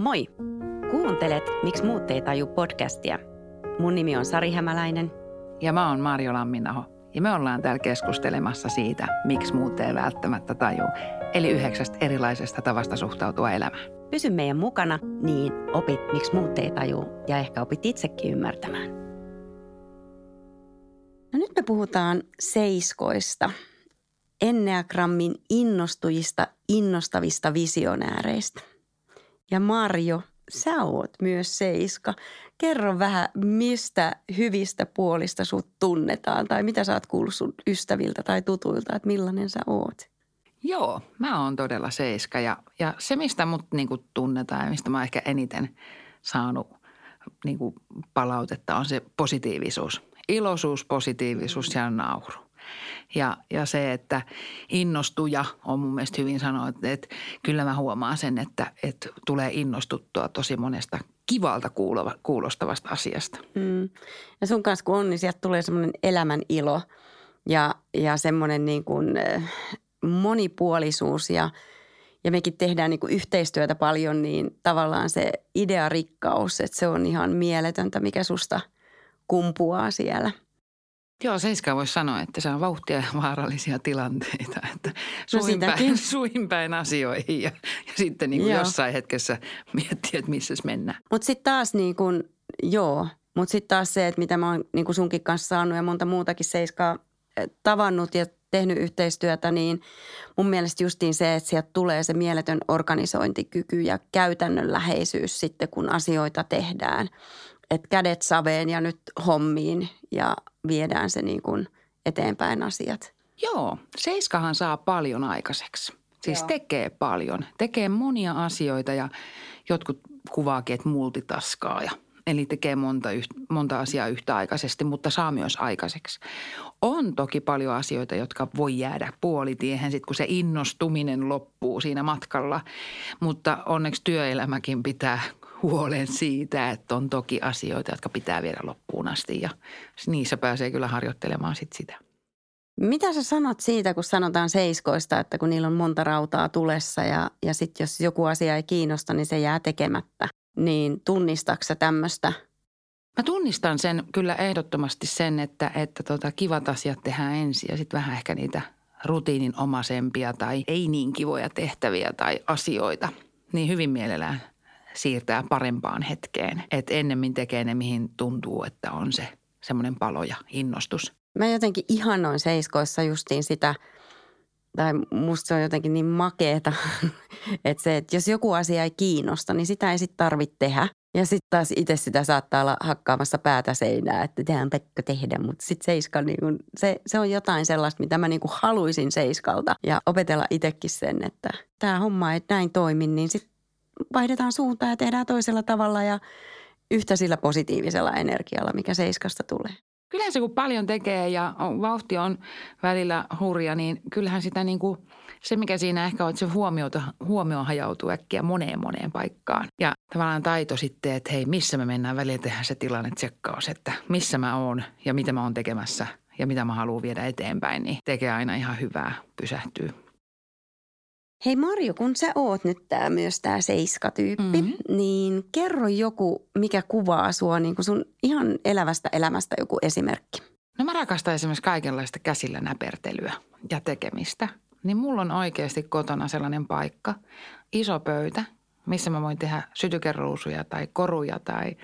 Moi! Kuuntelet Miksi muut ei taju podcastia. Mun nimi on Sari Hämäläinen. Ja mä oon Marjo Lamminaho. Ja me ollaan täällä keskustelemassa siitä, miksi muut ei välttämättä taju. Eli yhdeksästä erilaisesta tavasta suhtautua elämään. Pysy meidän mukana, niin opit, miksi muut ei taju ja ehkä opit itsekin ymmärtämään. Nyt me puhutaan seiskoista. Enneagrammin innostujista, innostavista visionääreistä. Ja Marjo, sä oot myös seiska. Kerro vähän, mistä hyvistä puolista sut tunnetaan tai mitä sä oot kuullut sun ystäviltä tai tutuilta, että millainen sä oot? Joo, mä oon todella seiska ja, ja se, mistä mut niinku tunnetaan ja mistä mä oon ehkä eniten saanut niinku palautetta on se positiivisuus. Iloisuus, positiivisuus ja nauru. Ja, ja se, että innostuja on mun mielestä hyvin sanoa, että, kyllä mä huomaan sen, että, että tulee innostuttua tosi monesta kivalta kuulova, kuulostavasta asiasta. Mm. Ja sun kanssa kun on, niin sieltä tulee semmoinen elämän ilo ja, ja semmoinen niin kuin monipuolisuus ja, ja mekin tehdään niin kuin yhteistyötä paljon, niin tavallaan se idearikkaus, että se on ihan mieletöntä, mikä susta kumpuaa siellä – Joo, seiskaa voisi sanoa, että se on vauhtia ja vaarallisia tilanteita, että suinpäin, no suinpäin asioihin ja, ja sitten niin kuin jossain hetkessä miettiä, että missä mennään. Mutta sitten taas niin kuin, joo, mutta sitten taas se, että mitä mä oon niin kuin sunkin kanssa saanut ja monta muutakin seiskaa eh, tavannut ja tehnyt yhteistyötä, niin mun mielestä justiin se, että sieltä tulee se mieletön organisointikyky ja käytännönläheisyys sitten, kun asioita tehdään. Että kädet saveen ja nyt hommiin ja viedään se niin kuin eteenpäin asiat. Joo, Seiskahan saa paljon aikaiseksi. Siis Joo. tekee paljon, tekee monia asioita ja jotkut kuvaakin, että multitaskaa ja Eli tekee monta, monta asiaa yhtäaikaisesti, mutta saa myös aikaiseksi. On toki paljon asioita, jotka voi jäädä puolitiehen sitten, kun se innostuminen loppuu siinä matkalla. Mutta onneksi työelämäkin pitää huolen siitä, että on toki asioita, jotka pitää viedä loppuun asti ja niissä pääsee kyllä harjoittelemaan sit sitä. Mitä sä sanot siitä, kun sanotaan seiskoista, että kun niillä on monta rautaa tulessa ja, ja sitten jos joku asia ei kiinnosta, niin se jää tekemättä. Niin tunnistatko tämmöistä? Mä tunnistan sen kyllä ehdottomasti sen, että, että tota, kivat asiat tehdään ensin ja sitten vähän ehkä niitä rutiininomaisempia tai ei niin kivoja tehtäviä tai asioita. Niin hyvin mielellään siirtää parempaan hetkeen. Että ennemmin tekee ne, mihin tuntuu, että on se semmoinen palo ja innostus. Mä jotenkin ihannoin seiskoissa justiin sitä, tai musta se on jotenkin niin makeeta, että se, että jos joku asia ei kiinnosta, niin sitä ei sitten tarvitse tehdä. Ja sitten taas itse sitä saattaa olla hakkaamassa päätä seinää, että tehdään pekka tehdä, mutta sitten seiska, niin kun, se, se on jotain sellaista, mitä mä niin haluaisin seiskalta ja opetella itsekin sen, että tämä homma ei näin toimi, niin sitten vaihdetaan suuntaa ja tehdään toisella tavalla ja yhtä sillä positiivisella energialla, mikä Seiskasta tulee. Kyllähän se kun paljon tekee ja vauhti on välillä hurja, niin kyllähän sitä niin kuin, se mikä siinä ehkä on, että se huomiota, huomio hajautuu äkkiä moneen moneen paikkaan. Ja tavallaan taito sitten, että hei, missä me mennään välillä tehdä se tilanne tsekkaus, että missä mä oon ja mitä mä oon tekemässä ja mitä mä haluan viedä eteenpäin, niin tekee aina ihan hyvää pysähtyy Hei Marjo, kun sä oot nyt tää myös tää seiska-tyyppi, mm-hmm. niin kerro joku, mikä kuvaa sua niin kuin sun ihan elävästä elämästä joku esimerkki. No mä rakastan esimerkiksi kaikenlaista käsillä näpertelyä ja tekemistä. Niin mulla on oikeasti kotona sellainen paikka, iso pöytä, missä mä voin tehdä sytykeruusuja tai koruja tai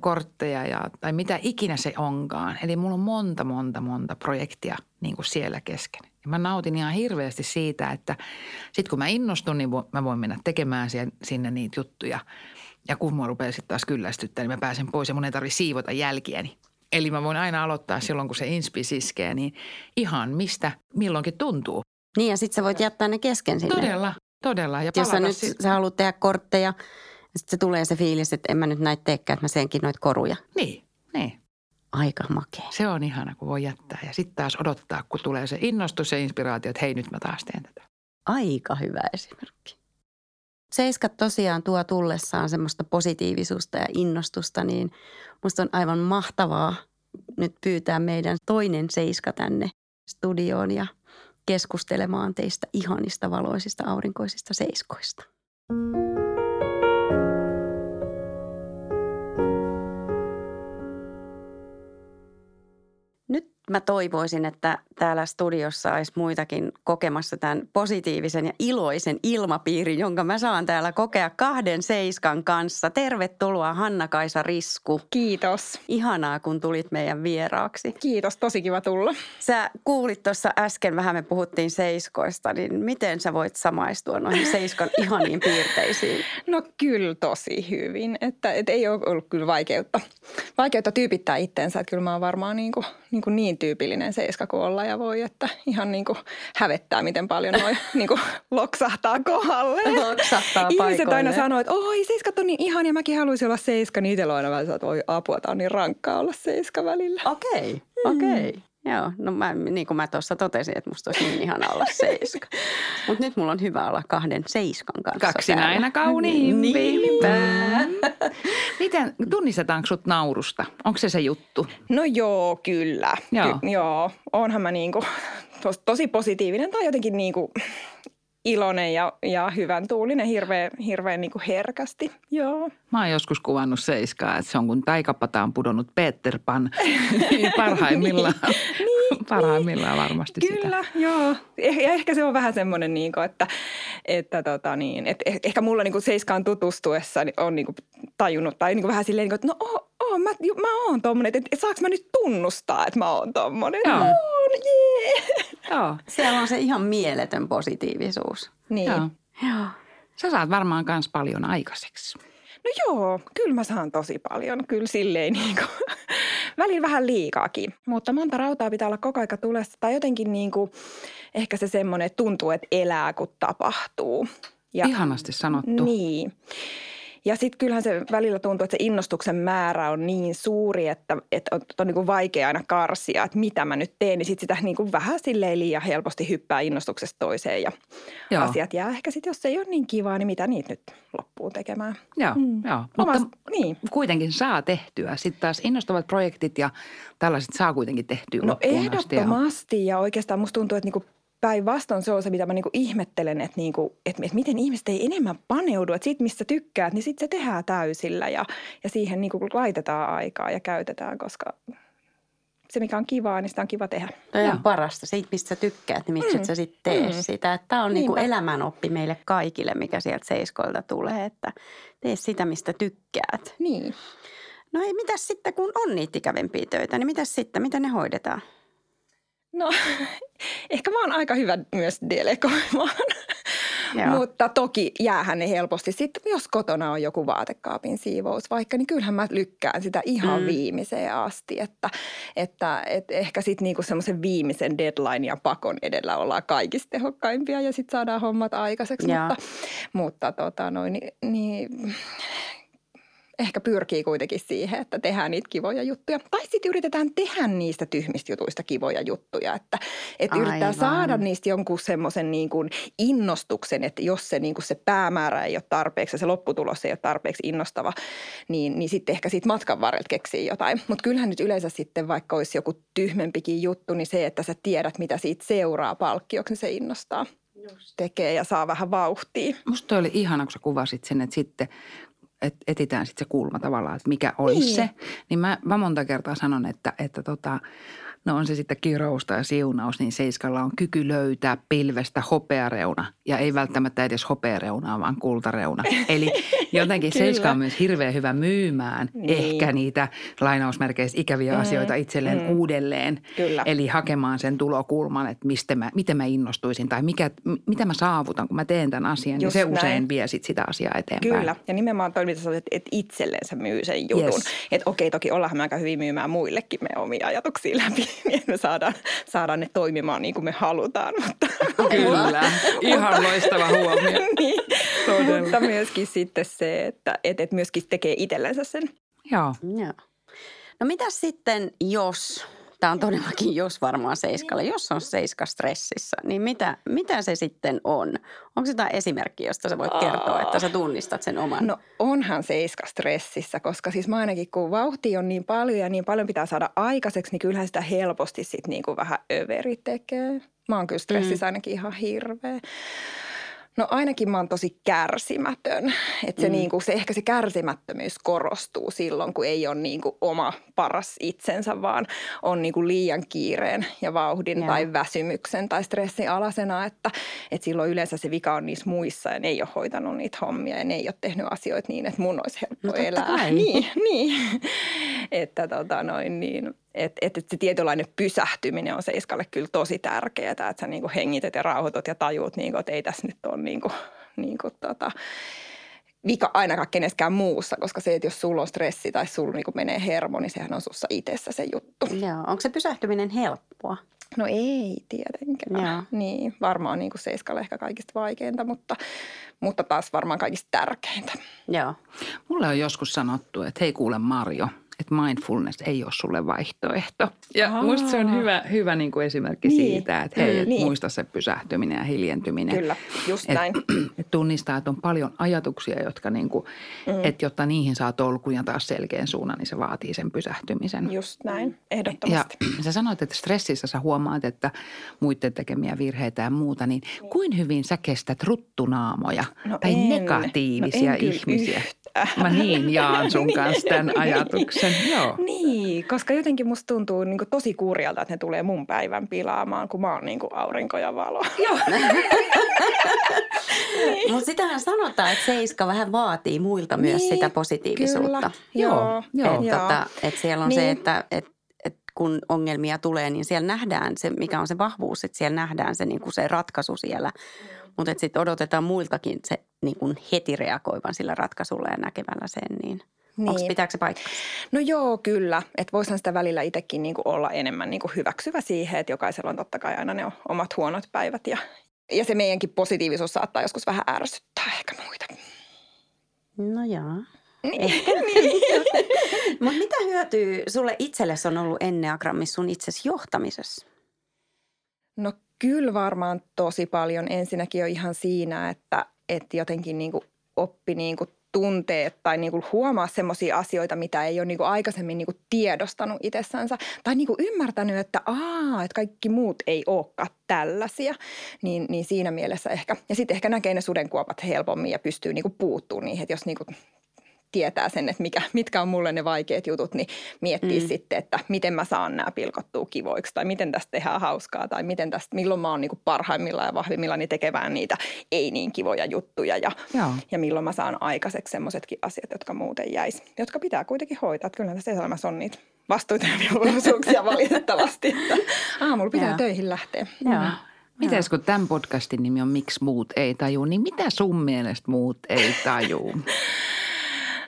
kortteja ja, tai mitä ikinä se onkaan. Eli mulla on monta, monta, monta projektia niin kuin siellä kesken. Ja mä nautin ihan hirveästi siitä, että sitten kun mä innostun, niin mä voin mennä tekemään sinne niitä juttuja. Ja kun mua rupeaa sitten taas kyllästyttää, niin mä pääsen pois ja mun ei tarvitse siivota jälkiäni. Eli mä voin aina aloittaa silloin, kun se inspi iskee, niin ihan mistä milloinkin tuntuu. Niin ja sitten sä voit jättää ne kesken sinne. Todella, todella. Ja Jos sä nyt si- sä haluat tehdä kortteja, sitten se tulee se fiilis, että en mä nyt näitä teekään, että mä senkin noita koruja. Niin, niin. Aika makea. Se on ihana, kun voi jättää ja sitten taas odottaa, kun tulee se innostus ja inspiraatio, että hei nyt mä taas teen tätä. Aika hyvä esimerkki. Seiskat tosiaan tuo tullessaan semmoista positiivisuutta ja innostusta, niin musta on aivan mahtavaa nyt pyytää meidän toinen seiska tänne studioon ja keskustelemaan teistä ihanista valoisista aurinkoisista seiskoista. Mä toivoisin, että täällä studiossa olisi muitakin kokemassa tämän positiivisen ja iloisen ilmapiirin, jonka mä saan täällä kokea kahden seiskan kanssa. Tervetuloa Hanna-Kaisa Risku. Kiitos. Ihanaa, kun tulit meidän vieraaksi. Kiitos, tosi kiva tulla. Sä kuulit tuossa äsken, vähän me puhuttiin seiskoista, niin miten sä voit samaistua noihin seiskan ihaniin piirteisiin? No kyllä tosi hyvin, että, että ei ole ollut kyllä vaikeutta, vaikeutta tyypittää itteensä, että kyllä mä oon varmaan niin, kuin, niin, kuin niin tyypillinen seiska kuin olla ja voi, että ihan niin kuin hävettää, miten paljon noin niin kuin loksahtaa kohdalle. Loksahtaa Ihmiset aina sanoo, että oi seiskat on niin ihan ja mäkin haluaisin olla seiska, niin itsellä on aina vähän että voi apua, tämä on niin rankkaa olla seiska välillä. Okei, okay, mm. okei. Okay. Joo, no mä, niin kuin mä tuossa totesin, että musta olisi niin ihana olla seiska. Mutta nyt mulla on hyvä olla kahden seiskan kanssa Kaksi näinä kauniimpi. Niinpä. Mm. Miten, tunnistetaanko sut naurusta? Onko se se juttu? No joo, kyllä. Joo. Ky- joo. Onhan mä niinku tos, tosi positiivinen tai jotenkin niinku iloinen ja, ja hyvän tuulinen hirveän, hirveän niin herkästi. Joo. Mä oon joskus kuvannut seiskaa, että se on kun taikapata on pudonnut Peter Pan parhaimmillaan. niin, niin, parhaimmillaan varmasti Kyllä, sitä. joo. Eh, ja ehkä se on vähän semmoinen, niin kuin, että, että tota niin, että eh, ehkä mulla niin kuin seiskaan tutustuessa on niin kuin tajunnut tai niin kuin vähän silleen, niin kuin, että no oh, oh, mä, mä oon tommonen, että, että saanko mä nyt tunnustaa, että mä oon tommonen. Joo. Oon, yeah. Joo, siellä on se ihan mieletön positiivisuus. Niin. Joo. Joo. Sä saat varmaan myös paljon aikaiseksi. No joo, kyllä mä saan tosi paljon. Kyllä silleen niin kuin, välillä vähän liikaakin. Mutta monta rautaa pitää olla koko aika tulessa. Tai jotenkin niin kuin, ehkä se semmoinen, että tuntuu, että elää kun tapahtuu. Ja, Ihanasti sanottu. Niin. Ja sitten kyllähän se välillä tuntuu, että se innostuksen määrä on niin suuri, että, että on, on niin kuin vaikea aina karsia, että mitä mä nyt teen. Niin sitten sitä niin kuin vähän silleen liian helposti hyppää innostuksesta toiseen ja Joo. asiat jää ehkä sitten, jos ei ole niin kivaa, niin mitä niitä nyt loppuu tekemään. Joo, mm. Joo. mutta Omas, niin. kuitenkin saa tehtyä. Sitten taas innostavat projektit ja tällaiset saa kuitenkin tehtyä No ehdottomasti ja... ja oikeastaan musta tuntuu, että niinku päinvastoin se on se, mitä mä niinku ihmettelen, että, niinku, että, että miten ihmiset ei enemmän paneudu. Että siitä, mistä tykkäät, niin sitten se tehdään täysillä ja, ja siihen niinku laitetaan aikaa ja käytetään, koska se, mikä on kivaa, niin sitä on kiva tehdä. Toi on parasta. Siitä, mistä sä tykkäät, niin miksi mm. et sä sitten tee mm. sitä. Tämä on niinku elämänoppi meille kaikille, mikä sieltä seiskoilta tulee, että tee sitä, mistä tykkäät. Niin. No ei, mitäs sitten, kun on niitä ikävempiä töitä, niin mitäs sitten, miten ne hoidetaan? No, ehkä mä oon aika hyvä myös delegoimaan. Mutta toki jäähän ne helposti. Sitten jos kotona on joku vaatekaapin siivous vaikka, niin kyllähän mä lykkään sitä ihan mm. viimeiseen asti. Että, että et ehkä sitten niinku semmoisen viimeisen deadline ja pakon edellä ollaan kaikista tehokkaimpia ja sitten saadaan hommat aikaiseksi. Ja. Mutta, mutta tota noin, niin, niin ehkä pyrkii kuitenkin siihen, että tehdään niitä kivoja juttuja. Tai sitten yritetään tehdä niistä tyhmistä jutuista kivoja juttuja. Että, että yrittää saada niistä jonkun semmoisen niin kuin innostuksen, että jos se, niin kuin se päämäärä ei ole tarpeeksi ja se lopputulos ei ole tarpeeksi innostava, niin, niin sitten ehkä siitä matkan varrelta keksii jotain. Mutta kyllähän nyt yleensä sitten, vaikka olisi joku tyhmempikin juttu, niin se, että sä tiedät, mitä siitä seuraa palkkioksi, niin se innostaa. Just. tekee ja saa vähän vauhtia. Musta oli ihana, kun sä kuvasit sen, että sitten et, etitään sitten se kulma tavallaan, että mikä olisi niin. se. Niin mä, mä monta kertaa sanon, että, että tota, no on se sitten kirous tai siunaus, niin Seiskalla on kyky löytää pilvestä hopeareuna. Ja ei välttämättä edes hopeareunaa, vaan kultareuna. Eli jotenkin Seiska on myös hirveän hyvä myymään niin. ehkä niitä lainausmerkeissä ikäviä mm. asioita itselleen mm. uudelleen. Kyllä. Eli hakemaan sen tulokulman, että mistä mä, miten mä innostuisin tai mikä, mitä mä saavutan, kun mä teen tämän asian. Just niin se näin. usein vie sit sitä asiaa eteenpäin. Kyllä. Ja nimenomaan toi, mitä että, että itselleensä myy sen jutun. Yes. Että okei, toki ollaan me aika hyvin myymään muillekin me omia ajatuksia läpi niin me saadaan, saadaan ne toimimaan niin kuin me halutaan. Mutta, Kyllä, ihan loistava huomio. niin, mutta myöskin sitten se, että et, et myöskin tekee itsellensä sen. Joo. Joo. No mitä sitten, jos tämä on todellakin jos varmaan seiskalle. Jos on seiska stressissä, niin mitä, mitä se sitten on? Onko jotain esimerkkiä, josta sä voit kertoa, että sä tunnistat sen oman? No onhan seiska stressissä, koska siis mä ainakin kun vauhti on niin paljon ja niin paljon pitää saada aikaiseksi, niin kyllähän sitä helposti sitten niin kuin vähän överi tekee. Mä oon kyllä stressissä mm. ainakin ihan hirveä. No ainakin mä oon tosi kärsimätön. Että se, mm. niinku, se, ehkä se kärsimättömyys korostuu silloin, kun ei ole niinku oma paras itsensä, vaan on niinku liian kiireen ja vauhdin ja. tai väsymyksen tai stressin alasena. Että, että silloin yleensä se vika on niissä muissa ja ne ei ole hoitanut niitä hommia ja ne ei ole tehnyt asioita niin, että mun olisi helppo no, elää. Kai. Niin, niin. että tota noin niin että et, et se tietynlainen pysähtyminen on Seiskalle kyllä tosi tärkeää, että sä niinku hengität ja rauhoitat ja tajuut, niinku, että ei tässä nyt ole niinku, niinku tota, vika ainakaan keneskään muussa, koska se, että jos sulla on stressi tai sulla niinku menee hermo, niin sehän on sussa itsessä se juttu. Joo. Onko se pysähtyminen helppoa? No ei tietenkään. Joo. Niin, varmaan niin kuin Seiskalle ehkä kaikista vaikeinta, mutta, mutta taas varmaan kaikista tärkeintä. Joo. Mulle on joskus sanottu, että hei kuule Marjo – että mindfulness ei ole sulle vaihtoehto. Ja Aa. musta se on hyvä, hyvä niin kuin esimerkki niin. siitä, että hei, et niin. muista se pysähtyminen ja hiljentyminen. Kyllä, just et, näin. Et tunnistaa, että on paljon ajatuksia, jotka niin kuin, mm. että jotta niihin saa tolkun ja taas selkeän suunnan, niin se vaatii sen pysähtymisen. Just näin, ehdottomasti. Ja sä sanoit, että stressissä sä huomaat, että muiden tekemiä virheitä ja muuta, niin kuin hyvin sä kestät ruttunaamoja no tai en. negatiivisia no en ihmisiä? Yhtään Mä niin jaan sun niin. kanssa tämän ajatuksen. Joo. Niin, koska jotenkin musta tuntuu niin kuin tosi kurjalta, että ne tulee mun päivän pilaamaan, kun mä oon niin kuin aurinko ja valo. Joo. niin. Mutta sitähän sanotaan, että seiska vähän vaatii muilta myös niin, sitä positiivisuutta. Kyllä. Joo, joo. Että, joo. Tota, että siellä on niin. se, että, että kun ongelmia tulee, niin siellä nähdään se, mikä on se vahvuus, että siellä nähdään se, niin kuin se ratkaisu siellä. Mutta sitten odotetaan muiltakin se niin kuin heti reagoivan sillä ratkaisulla ja näkemällä sen, niin niin. Onko pitääkö se paikka? No joo, kyllä. Että voisihan sitä välillä itsekin niinku olla enemmän niinku hyväksyvä siihen, että jokaisella on totta kai aina ne omat huonot päivät. Ja, ja se meidänkin positiivisuus saattaa joskus vähän ärsyttää ehkä muita. No joo. Niin. Mutta mitä hyötyä sulle itsellesi on ollut Enneagrammissa sun itsesi johtamisessa? No kyllä varmaan tosi paljon. Ensinnäkin jo ihan siinä, että, että jotenkin niin kuin oppi niin kuin tunteet tai niin kuin huomaa semmoisia asioita, mitä ei ole niin kuin aikaisemmin niin kuin tiedostanut itsessänsä. Tai niin kuin ymmärtänyt, että aa, että kaikki muut ei olekaan tällaisia. Niin, niin siinä mielessä ehkä. Ja sitten ehkä näkee ne sudenkuopat helpommin ja pystyy niin kuin puuttumaan niihin. Että jos niin kuin tietää sen, että mikä, mitkä on mulle ne vaikeat jutut, niin miettii mm. sitten, että miten mä saan nämä pilkottua kivoiksi tai miten tästä tehdään hauskaa tai miten tästä, milloin mä oon niin parhaimmillaan ja vahvimmillaan niin tekevään niitä ei niin kivoja juttuja ja, ja milloin mä saan aikaiseksi semmoisetkin asiat, jotka muuten jäisi, jotka pitää kuitenkin hoitaa. Että kyllä tässä elämässä on niitä vastuita ja velvollisuuksia valitettavasti, että aamulla pitää Joo. töihin lähteä. Joo. Mites kun tämän podcastin nimi on Miksi muut ei taju, niin mitä sun mielestä muut ei taju?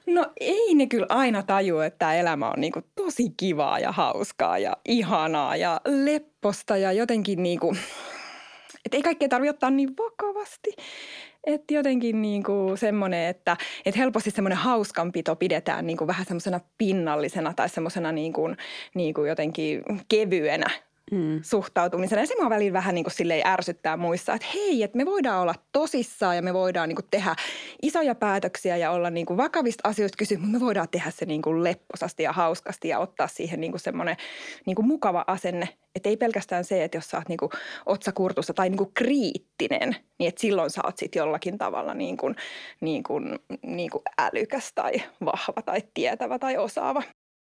No ei ne kyllä aina tajua, että tämä elämä on niinku tosi kivaa ja hauskaa ja ihanaa ja lepposta ja jotenkin niinku, että ei kaikkea tarvitse ottaa niin vakavasti. Että jotenkin niinku semmoinen, että et helposti semmoinen hauskanpito pidetään niinku vähän semmoisena pinnallisena tai semmoisena niinku, niinku jotenkin kevyenä mm. suhtautumisena. Ja se mua välillä vähän niin kuin silleen ärsyttää muissa, että hei, että me voidaan olla tosissaan ja me voidaan niin kuin tehdä isoja päätöksiä ja olla niin kuin vakavista asioista kysyä, mutta me voidaan tehdä se niin kuin lepposasti ja hauskasti ja ottaa siihen niin kuin semmoinen niin kuin mukava asenne. Että ei pelkästään se, että jos sä oot niin kuin otsakurtussa tai niin kuin kriittinen, niin että silloin sä oot sitten jollakin tavalla niin kuin, niin kuin, niin kuin älykäs tai vahva tai tietävä tai osaava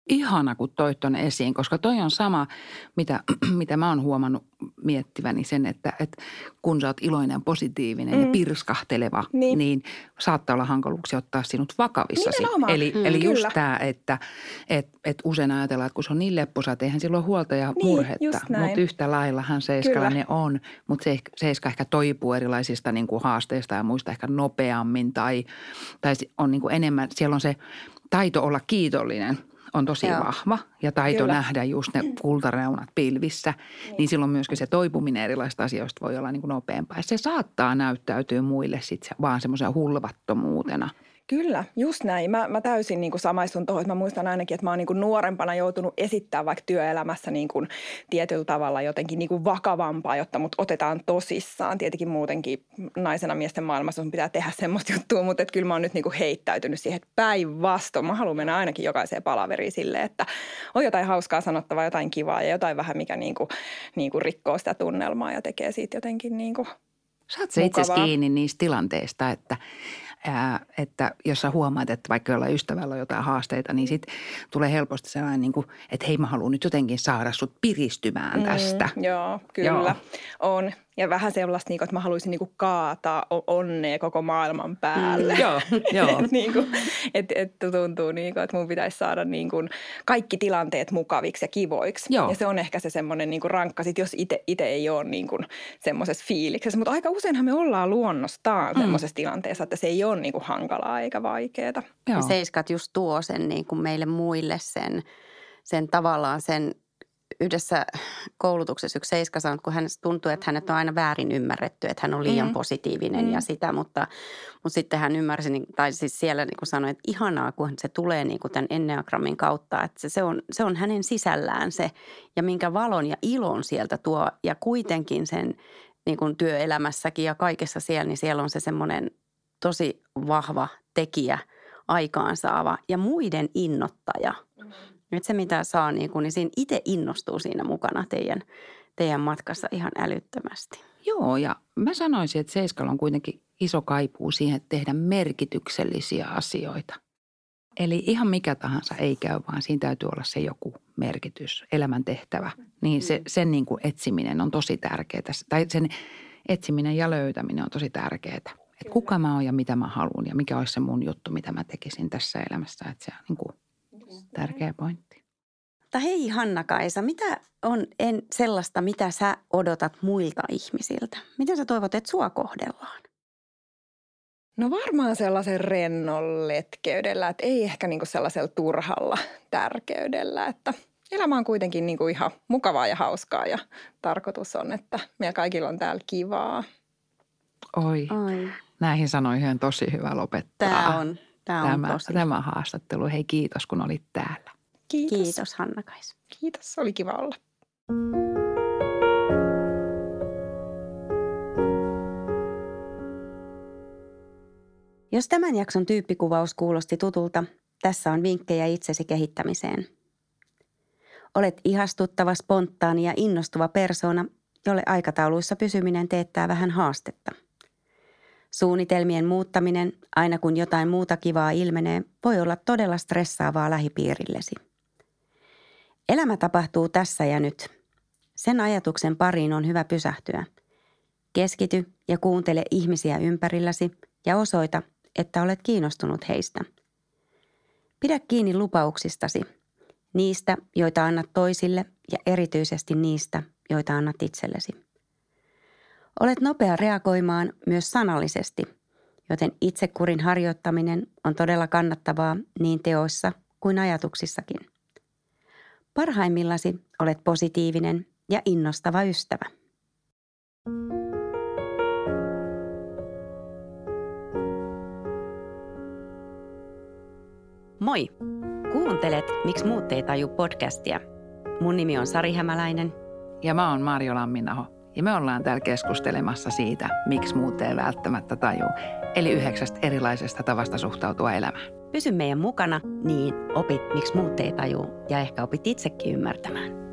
ihana, kun toit tuonne esiin, koska toi on sama, mitä, mitä mä oon huomannut miettiväni sen, että, että kun sä oot iloinen, positiivinen mm. ja pirskahteleva, niin. niin saattaa olla hankaluuksia ottaa sinut vakavissasi. Eli, mm, eli just tämä, että et, et usein ajatellaan, että kun se on niin lepposa, että eihän silloin huolta ja niin, murhetta. Mutta yhtä laillahan Seiskalla ne on, mutta se, Seiska ehkä toipuu erilaisista niin kuin haasteista ja muista ehkä nopeammin tai, tai on niin kuin enemmän, siellä on se taito olla kiitollinen – on tosi Joo. vahva ja taito Kyllä. nähdä just ne kultareunat pilvissä, niin. niin silloin myöskin se toipuminen erilaisista asioista voi olla niin kuin nopeampaa. Se saattaa näyttäytyä muille sitten vaan semmoisen hulvattomuutena. Kyllä, just näin. Mä, mä täysin niin kuin samaistun tuohon, että mä muistan ainakin, että mä oon niin kuin nuorempana joutunut esittämään vaikka työelämässä niin kuin tietyllä tavalla jotenkin niin kuin vakavampaa, jotta mut otetaan tosissaan. Tietenkin muutenkin naisena miesten maailmassa sun pitää tehdä semmoista juttua, mutta että kyllä mä oon nyt niin kuin heittäytynyt siihen, että päinvastoin. Mä haluan mennä ainakin jokaiseen palaveriin silleen, että on jotain hauskaa sanottavaa, jotain kivaa ja jotain vähän, mikä niin kuin, niin kuin rikkoo sitä tunnelmaa ja tekee siitä jotenkin niin kuin Saat se itse kiinni niistä tilanteista, että ää, että jos sä huomaat, että vaikka jollain ystävällä on jotain haasteita, niin sitten tulee helposti sellainen, niin kuin, että hei mä haluan nyt jotenkin saada sut piristymään tästä. Mm, joo, kyllä joo. on. Ja vähän sellaista, niin kuin, että mä haluaisin niin kuin kaataa onnea koko maailman päälle. Mm, joo, joo. niin kuin, että, että tuntuu, niin kuin, että mun pitäisi saada niin kuin kaikki tilanteet mukaviksi ja kivoiksi. Joo. Ja se on ehkä se semmoinen niin kuin rankka, sit jos itse ei ole niin kuin semmoisessa fiiliksessä. Mutta aika useinhan me ollaan luonnostaan mm. semmoisessa tilanteessa, että se ei ole niin kuin hankalaa eikä vaikeaa. Ja seiskat just tuo sen niin kuin meille muille sen, sen tavallaan sen – yhdessä koulutuksessa yksi seiska sanoi, kun hän tuntui, että hänet on aina väärin ymmärretty, että hän on liian mm. positiivinen mm. ja sitä, mutta, mutta sitten hän ymmärsi, niin, tai siis siellä niin kuin sanoi, että ihanaa, kun se tulee niin kuin tämän Enneagrammin kautta, että se, se, on, se on hänen sisällään se ja minkä valon ja ilon sieltä tuo ja kuitenkin sen niin kuin työelämässäkin ja kaikessa siellä, niin siellä on se semmoinen tosi vahva tekijä aikaansaava ja muiden innottaja – nyt se, mitä saa, niin, kuin, niin siinä itse innostuu siinä mukana teidän, teidän matkassa ihan älyttömästi. Joo, ja mä sanoisin, että Seiskalla on kuitenkin iso kaipuu siihen, että tehdä merkityksellisiä asioita. Eli ihan mikä tahansa ei käy, vaan siinä täytyy olla se joku merkitys, elämäntehtävä. Niin se, sen niin kuin etsiminen on tosi tärkeää. Tai sen etsiminen ja löytäminen on tosi tärkeää. Että kuka mä oon ja mitä mä haluan ja mikä olisi se mun juttu, mitä mä tekisin tässä elämässä. Että se on niin kuin Tärkeä pointti. Mutta hei Hanna-Kaisa, mitä on en sellaista, mitä sä odotat muilta ihmisiltä? Miten sä toivot, että sua kohdellaan? No varmaan sellaisen rennon letkeydellä, että ei ehkä niinku sellaisella turhalla tärkeydellä, että elämä on kuitenkin niinku ihan mukavaa ja hauskaa ja tarkoitus on, että meillä kaikilla on täällä kivaa. Oi, Oi. näihin sanoihin on tosi hyvä lopettaa. Tämä on, Tämä, on tämä, tosi. tämä haastattelu. Hei kiitos, kun olit täällä. Kiitos. Kiitos Hanna-Kais. Kiitos, oli kiva olla. Jos tämän jakson tyyppikuvaus kuulosti tutulta, tässä on vinkkejä itsesi kehittämiseen. Olet ihastuttava, spontaani ja innostuva persona, jolle aikatauluissa pysyminen teettää vähän haastetta – Suunnitelmien muuttaminen, aina kun jotain muuta kivaa ilmenee, voi olla todella stressaavaa lähipiirillesi. Elämä tapahtuu tässä ja nyt. Sen ajatuksen pariin on hyvä pysähtyä. Keskity ja kuuntele ihmisiä ympärilläsi ja osoita, että olet kiinnostunut heistä. Pidä kiinni lupauksistasi, niistä, joita annat toisille ja erityisesti niistä, joita annat itsellesi. Olet nopea reagoimaan myös sanallisesti, joten itsekurin harjoittaminen on todella kannattavaa niin teoissa kuin ajatuksissakin. Parhaimmillasi olet positiivinen ja innostava ystävä. Moi! Kuuntelet Miksi muut ei taju podcastia. Mun nimi on Sari Hämäläinen. Ja mä oon Marjo Lamminaho. Ja me ollaan täällä keskustelemassa siitä, miksi muut ei välttämättä tajuu. Eli yhdeksästä erilaisesta tavasta suhtautua elämään. Pysy meidän mukana, niin opit, miksi muut ei tajuu ja ehkä opit itsekin ymmärtämään.